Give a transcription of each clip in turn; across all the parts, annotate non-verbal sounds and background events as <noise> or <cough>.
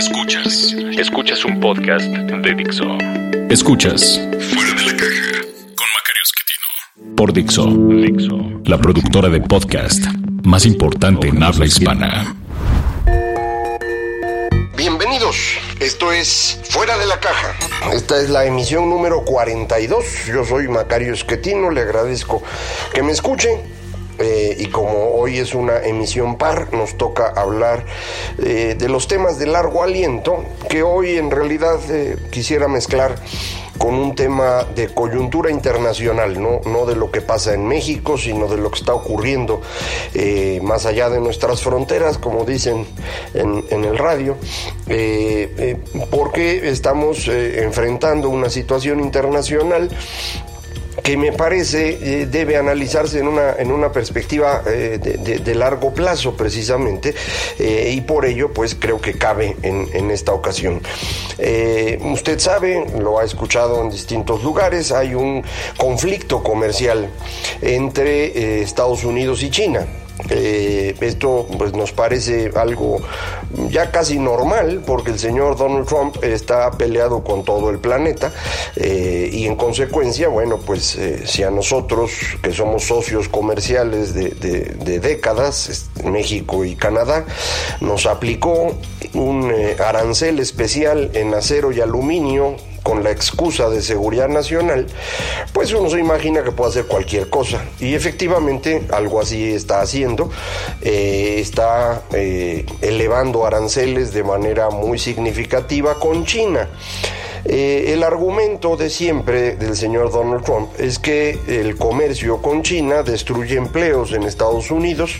Escuchas. Escuchas un podcast de Dixo. Escuchas. Fuera de la caja. Con Macario Esquetino. Por Dixo. Dixo. La productora de podcast más importante en habla hispana. Bienvenidos, esto es Fuera de la Caja. Esta es la emisión número 42. Yo soy Macario Esquetino, le agradezco que me escuchen. Eh, y como hoy es una emisión par, nos toca hablar eh, de los temas de largo aliento, que hoy en realidad eh, quisiera mezclar con un tema de coyuntura internacional, ¿no? no de lo que pasa en México, sino de lo que está ocurriendo más allá de nuestras fronteras, como dicen en, en el radio, porque estamos enfrentando una situación internacional que me parece eh, debe analizarse en una, en una perspectiva eh, de, largo plazo precisamente eh, y por ello pues creo que cabe en, en esta ocasión. usted sabe, lo ha escuchado en distintos lugares, hay un conflicto comercial entre Estados Unidos y China. Eh, esto pues nos parece algo ya casi normal porque el señor Donald Trump está peleado con todo el planeta eh, y en consecuencia, bueno, pues eh, si a nosotros que somos socios comerciales de, de décadas, México y Canadá, nos aplicó un arancel especial en acero y aluminio con la excusa de seguridad nacional, pues uno se imagina que puede hacer cualquier cosa. Y efectivamente algo así está haciendo. Eh, está eh, elevando aranceles de manera muy significativa con China. Eh, el argumento de siempre del señor Donald Trump es que el comercio con China destruye empleos en Estados Unidos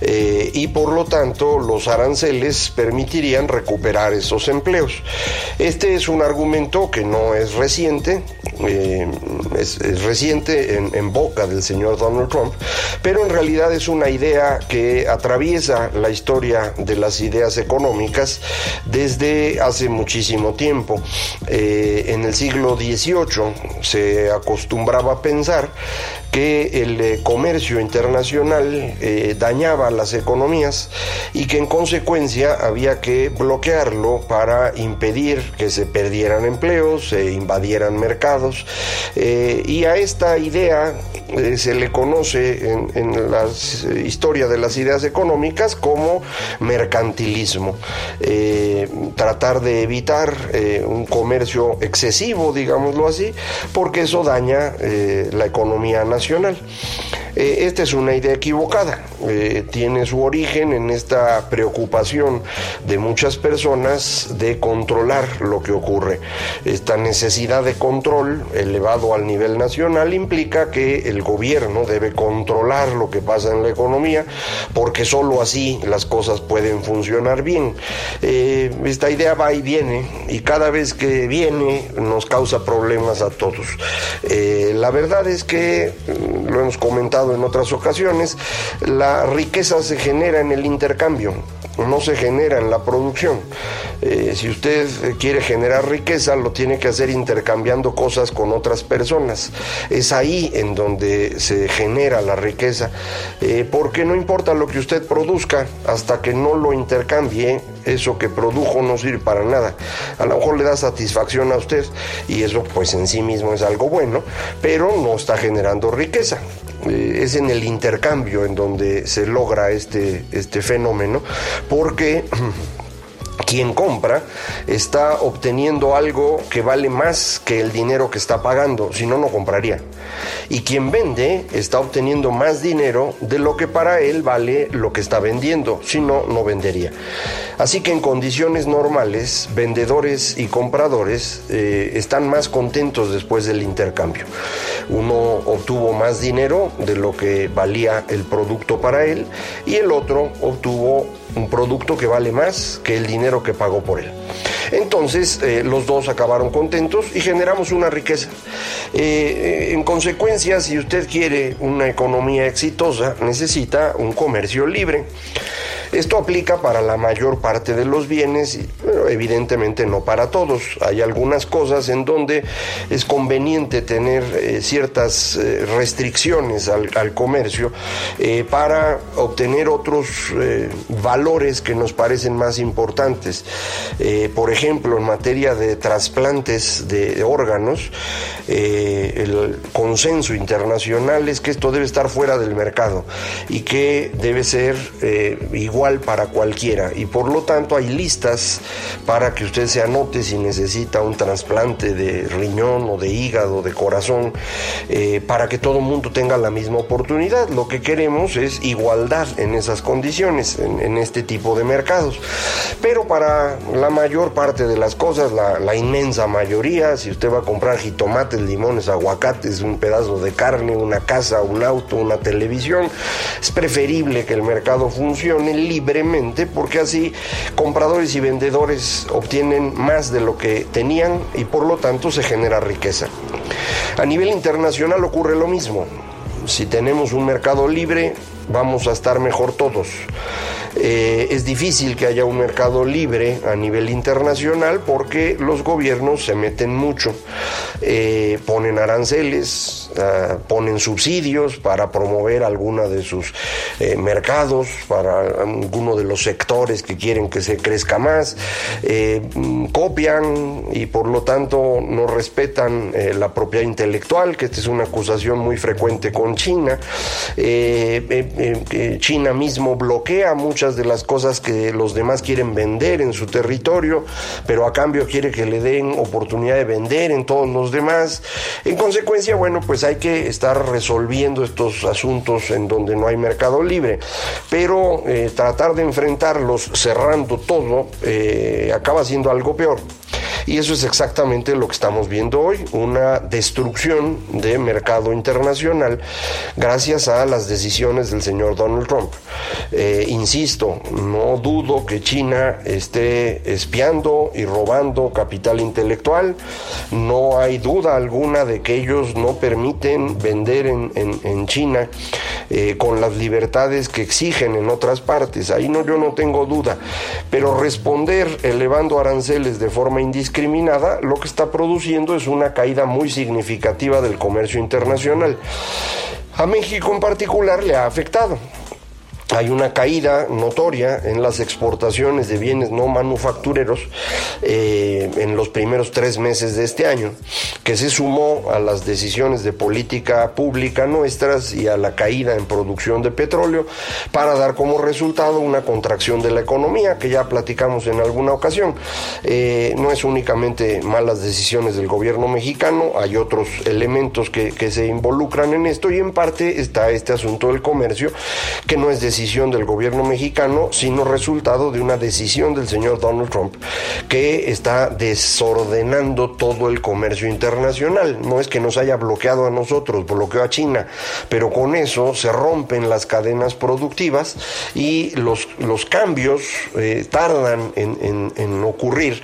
eh, y por lo tanto los aranceles permitirían recuperar esos empleos. Este es un argumento que no es reciente, eh, es, reciente en, en boca del señor Donald Trump, pero en realidad es una idea que atraviesa la historia de las ideas económicas desde hace muchísimo tiempo. Eh, en el siglo XVIII se acostumbraba a pensar que el eh, comercio internacional eh, dañaba las economías y que en consecuencia había que bloquearlo para impedir que se perdieran empleos, se invadieran mercados. y a esta idea se le conoce en, la historia de las ideas económicas como mercantilismo. tratar de evitar un comercio excesivo, digámoslo así, porque eso daña eh, la economía nacional. Eh, esta es una idea equivocada, eh, tiene su origen en esta preocupación de muchas personas de controlar lo que ocurre. Esta necesidad de control elevado al nivel nacional implica que el gobierno debe controlar lo que pasa en la economía porque sólo así las cosas pueden funcionar bien. esta idea va y viene y cada vez que viene nos causa problemas a todos. Eh, la verdad es que, mm, lo hemos comentado en otras ocasiones, la riqueza se genera en el intercambio no se genera en la producción. Eh, si usted quiere generar riqueza, lo tiene que hacer intercambiando cosas con otras personas. Es ahí en donde se genera la riqueza, eh, porque no importa lo que usted produzca, hasta que no lo intercambie, eso que produjo no sirve para nada. A lo mejor le da satisfacción a usted y eso pues en sí mismo es algo bueno, pero no está generando riqueza. Eh, es en el intercambio en donde se logra este, este fenómeno, porque <clears throat> quien compra está obteniendo algo que vale más que el dinero que está pagando, si no, no compraría. Y quien vende está obteniendo más dinero de lo que para él vale lo que está vendiendo, si no, no vendería. Así que en condiciones normales, vendedores y compradores eh, están más contentos después del intercambio. Uno obtuvo más dinero de lo que valía el producto para él y el otro obtuvo producto que vale más que el dinero que pagó por él. Entonces eh, los dos acabaron contentos y generamos una riqueza. Eh, en consecuencia, si usted quiere una economía exitosa, necesita un comercio libre. Esto aplica para la mayor parte de los bienes, pero evidentemente no para todos. Hay algunas cosas en donde es conveniente tener eh, ciertas eh, restricciones al, al comercio eh, para obtener otros valores que nos parecen más importantes. por ejemplo, en materia de trasplantes de órganos, el consenso internacional es que esto debe estar fuera del mercado y que debe ser igual para cualquiera y por lo tanto hay listas para que usted se anote si necesita un trasplante de riñón o de hígado, de corazón, eh, para que todo el mundo tenga la misma oportunidad. Lo que queremos es igualdad en esas condiciones, en, este tipo de mercados. Pero para la mayor parte de las cosas, la, la inmensa mayoría, si usted va a comprar jitomates, limones, aguacates, un pedazo de carne, una casa, un auto, una televisión, es preferible que el mercado funcione libremente porque así compradores y vendedores obtienen más de lo que tenían y por lo tanto se genera riqueza. A nivel internacional ocurre lo mismo. Si tenemos un mercado libre, vamos a estar mejor todos. Eh, es difícil que haya un mercado libre a nivel internacional porque los gobiernos se meten mucho, eh, ponen aranceles, ah, ponen subsidios para promover alguno de sus eh, mercados, para alguno de los sectores que quieren que se crezca más, copian y por lo tanto no respetan la propiedad intelectual, que esta es una acusación muy frecuente con China. China mismo bloquea muchas de las cosas que los demás quieren vender en su territorio, pero a cambio quiere que le den oportunidad de vender en todos los demás. En consecuencia, bueno, pues hay que estar resolviendo estos asuntos en donde no hay mercado libre, pero eh, tratar de enfrentarlos cerrando todo eh, acaba siendo algo peor. Y eso es exactamente lo que estamos viendo hoy, una destrucción de mercado internacional gracias a las decisiones del señor Donald Trump. Eh, insisto, no dudo que China esté espiando y robando capital intelectual, no hay duda alguna de que ellos no permiten vender en, China eh, con las libertades que exigen en otras partes, ahí no, yo no tengo duda, pero responder elevando aranceles de forma indiscriminada, lo que está produciendo es una caída muy significativa del comercio internacional. A México en particular le ha afectado hay una caída notoria en las exportaciones de bienes no manufactureros eh, en los primeros tres meses de este año, que se sumó a las decisiones de política pública nuestras y a la caída en producción de petróleo para dar como resultado una contracción de la economía, que ya platicamos en alguna ocasión. Eh, no es únicamente malas decisiones del gobierno mexicano, hay otros elementos que, que se involucran en esto y en parte está este asunto del comercio, que no es de decisión del gobierno mexicano, sino resultado de una decisión del señor Donald Trump que está desordenando todo el comercio internacional. No es que nos haya bloqueado a nosotros, bloqueó a China, pero con eso se rompen las cadenas productivas y los, los cambios eh, tardan en, ocurrir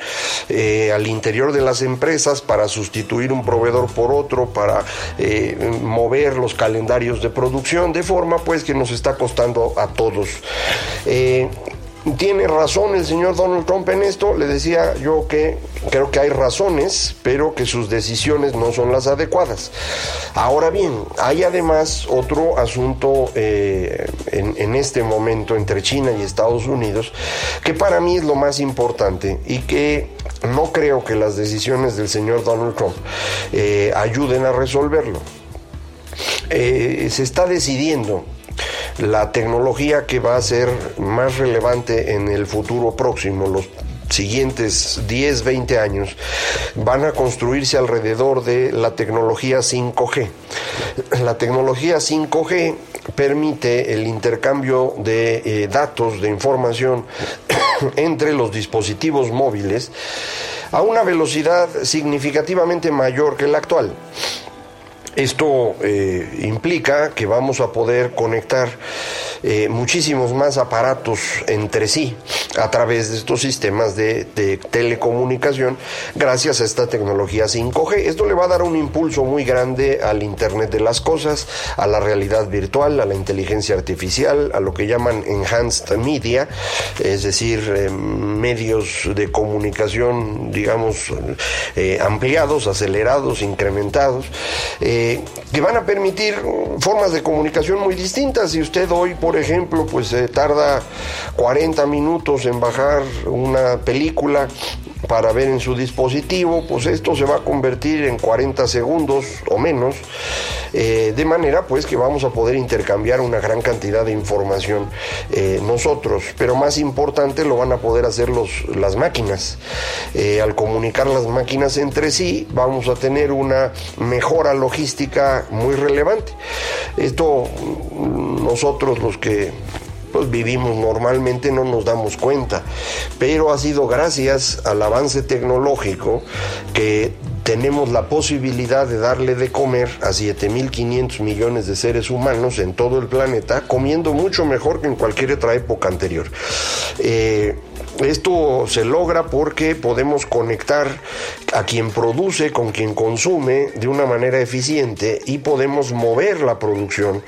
eh, al interior de las empresas para sustituir un proveedor por otro, para eh, mover los calendarios de producción, de forma pues que nos está costando a todos. Eh, tiene razón el señor Donald Trump en esto, le decía yo que creo que hay razones, pero que sus decisiones no son las adecuadas. Ahora bien, hay además otro asunto eh, en, este momento entre China y Estados Unidos, que para mí es lo más importante y que no creo que las decisiones del señor Donald Trump eh, ayuden a resolverlo. se está decidiendo la tecnología que va a ser más relevante en el futuro próximo, los siguientes 10, 20 años, van a construirse alrededor de la tecnología 5G. La tecnología 5G permite el intercambio de eh, datos, de información <coughs> entre los dispositivos móviles a una velocidad significativamente mayor que la actual. Esto eh, implica que vamos a poder conectar eh, muchísimos más aparatos entre sí a través de estos sistemas de, telecomunicación gracias a esta tecnología 5G. Esto le va a dar un impulso muy grande al Internet de las Cosas, a la realidad virtual, a la inteligencia artificial, a lo que llaman enhanced media, es decir, eh, medios de comunicación, digamos, eh, ampliados, acelerados, incrementados, que van a permitir formas de comunicación muy distintas. Si usted hoy, por ejemplo, pues tarda 40 minutos en bajar una película, para ver en su dispositivo, pues esto se va a convertir en 40 segundos o menos, eh, de manera pues que vamos a poder intercambiar una gran cantidad de información eh, nosotros, pero más importante lo van a poder hacer los, las máquinas. Eh, al comunicar las máquinas entre sí, vamos a tener una mejora logística muy relevante. Esto nosotros los que pues vivimos normalmente no nos damos cuenta. Pero ha sido gracias al avance tecnológico que tenemos la posibilidad de darle de comer a 7.500 millones de seres humanos en todo el planeta, comiendo mucho mejor que en cualquier otra época anterior. Eh, esto se logra porque podemos conectar a quien produce con quien consume de una manera eficiente y podemos mover la producción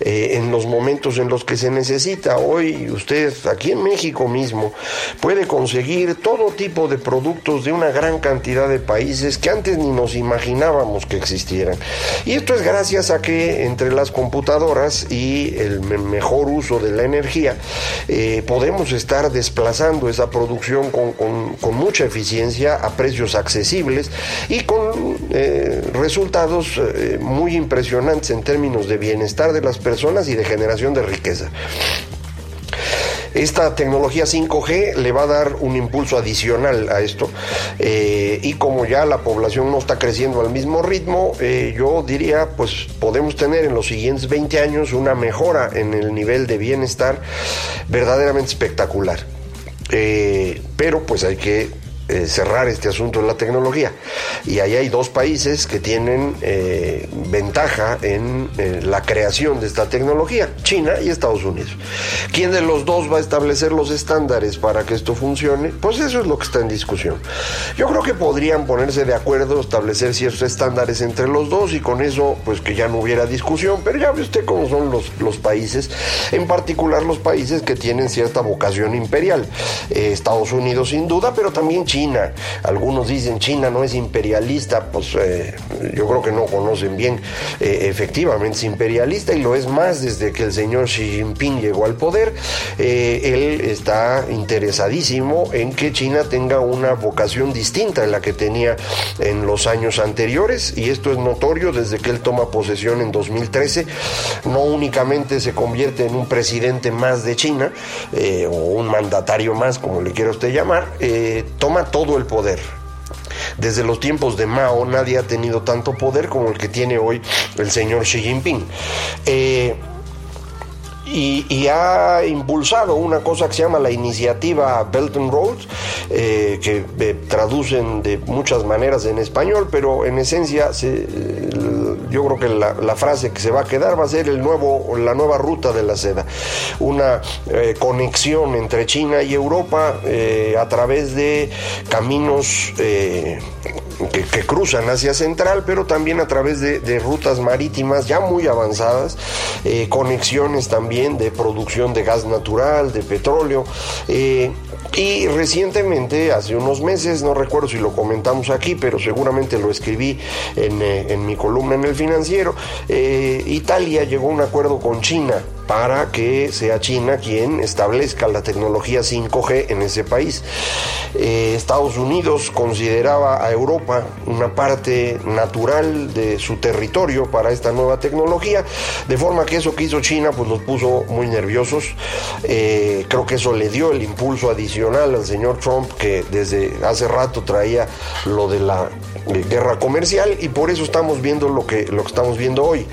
eh, en los momentos en los que se necesita. Hoy usted aquí en México mismo puede conseguir todo tipo de productos de una gran cantidad de países que antes ni nos imaginábamos que existieran. Y esto es gracias a que entre las computadoras y el mejor uso de la energía eh, podemos estar desplazando esa producción con, mucha eficiencia a precios accesibles y con eh, resultados eh, muy impresionantes en términos de bienestar de las personas y de generación de riqueza. Esta tecnología 5G le va a dar un impulso adicional a esto eh, y como ya la población no está creciendo al mismo ritmo, yo diría pues podemos tener en los siguientes 20 años una mejora en el nivel de bienestar verdaderamente espectacular. Eh, pero pues hay que eh, cerrar este asunto de la tecnología. Y ahí hay dos países que tienen eh, ventaja en eh, la creación de esta tecnología, China y Estados Unidos. ¿Quién de los dos va a establecer los estándares para que esto funcione? Pues eso es lo que está en discusión. Yo creo que podrían ponerse de acuerdo, establecer ciertos estándares entre los dos y con eso pues que ya no hubiera discusión, pero ya ve usted cómo son los, los países, en particular los países que tienen cierta vocación imperial. Estados Unidos sin duda, pero también China China. Algunos dicen China no es imperialista, pues eh, yo creo que no conocen bien. Eh, efectivamente es imperialista y lo es más desde que el señor Xi Jinping llegó al poder. Eh, él está interesadísimo en que China tenga una vocación distinta en la que tenía en los años anteriores y esto es notorio desde que él toma posesión en 2013. No únicamente se convierte en un presidente más de China o un mandatario más, como le quiera usted llamar, toma todo el poder. Desde los tiempos de Mao nadie ha tenido tanto poder como el que tiene hoy el señor Xi Jinping. Eh, y, ha impulsado una cosa que se llama la iniciativa Belt and Road, eh, que eh, traducen de muchas maneras en español, pero en esencia yo creo que la, frase que se va a quedar va a ser el nuevo, la nueva ruta de la seda, una eh, conexión entre China y Europa a través de caminos que, cruzan hacia Central, pero también a través de, rutas marítimas ya muy avanzadas, conexiones también de producción de gas natural, de petróleo. Y recientemente, hace unos meses, no recuerdo si lo comentamos aquí, pero seguramente lo escribí en, eh, mi columna en el financiero, eh, Italia llegó a un acuerdo con China para que sea China quien establezca la tecnología 5G en ese país. Eh, Estados Unidos consideraba a Europa una parte natural de su territorio para esta nueva tecnología, de forma que eso que hizo China pues nos puso muy nerviosos. Creo que eso le dio el impulso al señor Trump que desde hace rato traía lo de la guerra comercial y por eso estamos viendo lo que, lo que estamos viendo hoy.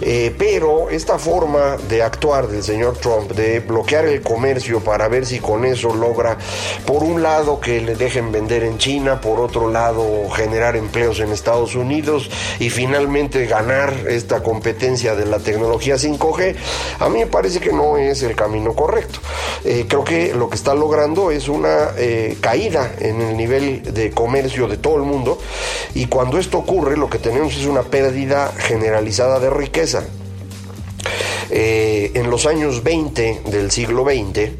Eh, pero esta forma de actuar actuar del señor Trump de bloquear el comercio para ver si con eso logra, por un lado, que le dejen vender en China, por otro lado, generar empleos en Estados Unidos y finalmente ganar esta competencia de la tecnología 5G, a mí me parece que no es el camino correcto. Eh, creo que lo que está logrando es una eh, caída en el nivel de comercio de todo el mundo y cuando esto ocurre lo que tenemos es una pérdida generalizada de riqueza. Eh, en los años 20 del siglo XX,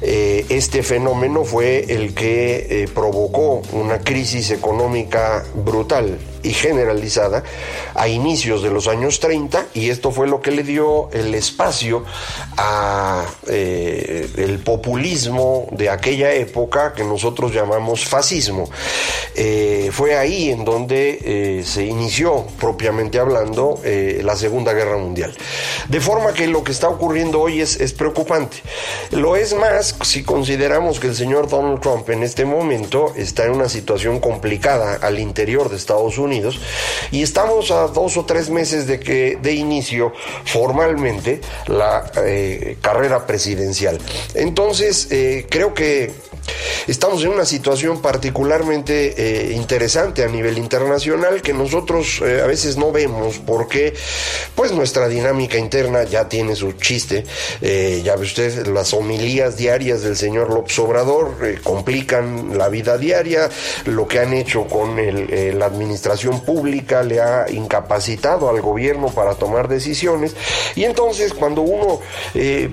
eh, este fenómeno fue el que eh, provocó una crisis económica brutal y generalizada a inicios de los años 30 y esto fue lo que le dio el espacio a el populismo de aquella época que nosotros llamamos fascismo. fue ahí en donde se inició propiamente hablando la Segunda Guerra Mundial. De forma que lo que está ocurriendo hoy es, es preocupante. Lo es más si consideramos que el señor Donald Trump en este momento está en una situación complicada al interior de Estados Unidos y estamos a dos o tres meses de que de inicio formalmente la eh, carrera presidencial. Entonces, eh, creo que Estamos en una situación particularmente eh, interesante a nivel internacional que nosotros a veces no vemos porque pues nuestra dinámica interna ya tiene su chiste. Ya ve usted, las homilías diarias del señor López Obrador complican la vida diaria. Lo que han hecho con la administración pública le ha incapacitado al gobierno para tomar decisiones. Y entonces cuando uno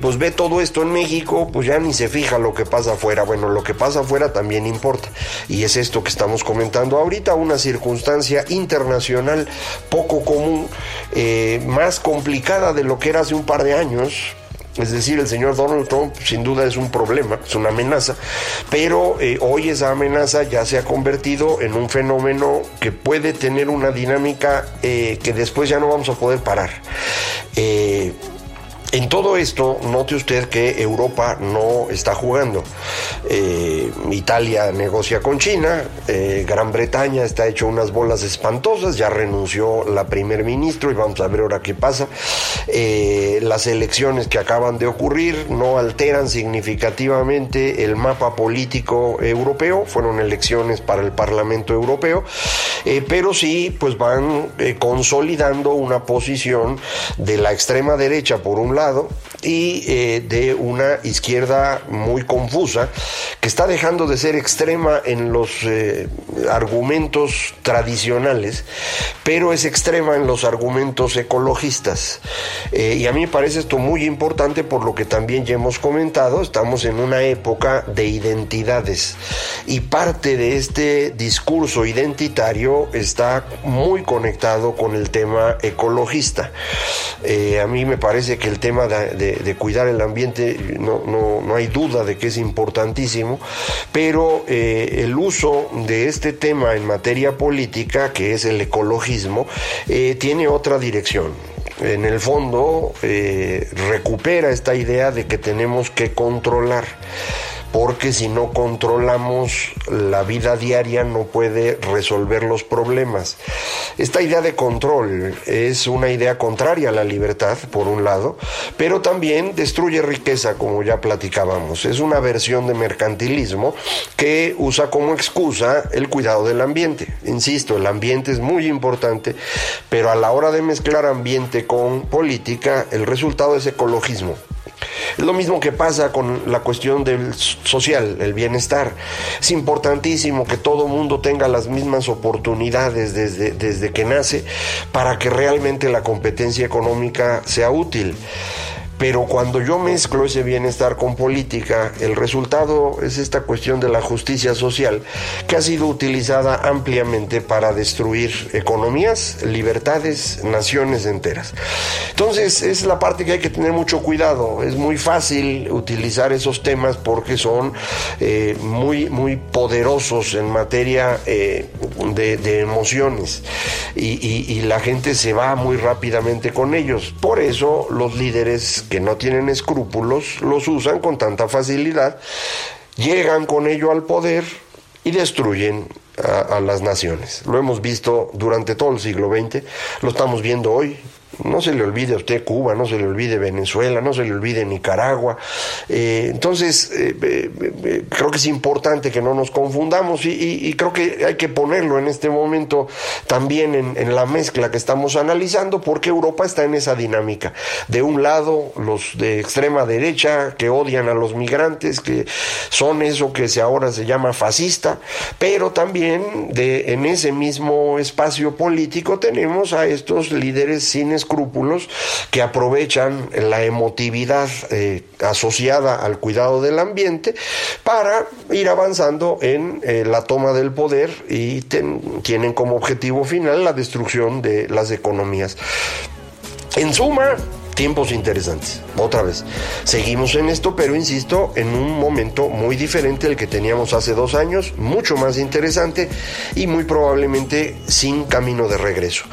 pues ve todo esto en México, pues ya ni se fija lo que pasa afuera. Bueno, lo que pasa afuera también importa. Y es esto que estamos comentando ahorita, una circunstancia internacional poco común, eh, más complicada de lo que era hace un par de años. Es decir, el señor Donald Trump sin duda es un problema, es una amenaza, pero eh, hoy esa amenaza ya se ha convertido en un fenómeno que puede tener una dinámica eh, que después ya no vamos a poder parar. En todo esto, note usted que Europa no está jugando. Eh, Italia negocia con China, eh, Gran Bretaña está hecho unas bolas espantosas, ya renunció la primer ministro y vamos a ver ahora qué pasa. Eh, las elecciones que acaban de ocurrir no alteran significativamente el mapa político europeo, fueron elecciones para el Parlamento Europeo, pero sí pues van consolidando una posición de la extrema derecha por un lado y eh, de una izquierda muy confusa que está dejando de ser extrema en los eh, argumentos tradicionales, pero es extrema en los argumentos ecologistas. Eh, y a mí me parece esto muy importante por lo que también ya hemos comentado, estamos en una época de identidades y parte de este discurso identitario está muy conectado con el tema ecologista. a mí me parece que el tema tema de, cuidar el ambiente no, no, hay duda de que es importantísimo, pero eh, el uso de este tema en materia política, que es el ecologismo, eh, tiene otra dirección. En el fondo eh, recupera esta idea de que tenemos que controlar porque si no controlamos la vida diaria no puede resolver los problemas. Esta idea de control es una idea contraria a la libertad, por un lado, pero también destruye riqueza, como ya platicábamos. Es una versión de mercantilismo que usa como excusa el cuidado del ambiente. Insisto, el ambiente es muy importante, pero a la hora de mezclar ambiente con política, el resultado es ecologismo. Es lo mismo que pasa con la cuestión del social, el bienestar. Es importantísimo que todo mundo tenga las mismas oportunidades desde, desde que nace para que realmente la competencia económica sea útil. Pero cuando yo mezclo ese bienestar con política, el resultado es esta cuestión de la justicia social que ha sido utilizada ampliamente para destruir economías, libertades, naciones enteras. Entonces es la parte que hay que tener mucho cuidado. Es muy fácil utilizar esos temas porque son eh, muy, muy poderosos en materia eh, de, emociones y, y la gente se va muy rápidamente con ellos. Por eso los líderes que no tienen escrúpulos los usan con tanta facilidad, llegan con ello al poder y destruyen a, las naciones. Lo hemos visto durante todo el siglo XX, lo estamos viendo hoy. No se le olvide a usted Cuba, no se le olvide Venezuela, no se le olvide Nicaragua. Eh, entonces, eh, creo que es importante que no nos confundamos y, creo que hay que ponerlo en este momento también en, la mezcla que estamos analizando, porque Europa está en esa dinámica. De un lado, los de extrema derecha que odian a los migrantes, que son eso que se ahora se llama fascista, pero también de, en ese mismo espacio político tenemos a estos líderes sin escrúpulos que aprovechan la emotividad eh, asociada al cuidado del ambiente para ir avanzando en eh, la toma del poder y tienen como objetivo final la destrucción de las economías. En suma, tiempos interesantes. Otra vez, seguimos en esto, pero insisto, en un momento muy diferente al que teníamos hace dos años, mucho más interesante y muy probablemente sin camino de regreso.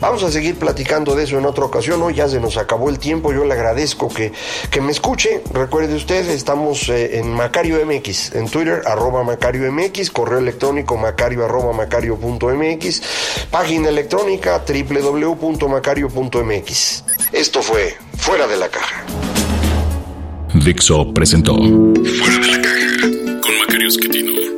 Vamos a seguir platicando de eso en otra ocasión. Hoy ya se nos acabó el tiempo. Yo le agradezco que, que me escuche. Recuerde usted, estamos eh, en Macario MX, en Twitter, arroba Macario MX, correo electrónico macario arroba macario.mx, página electrónica www.macario.mx. Esto fue Fuera de la Caja. Dixo presentó Fuera de la Caja con Macario Esquetino.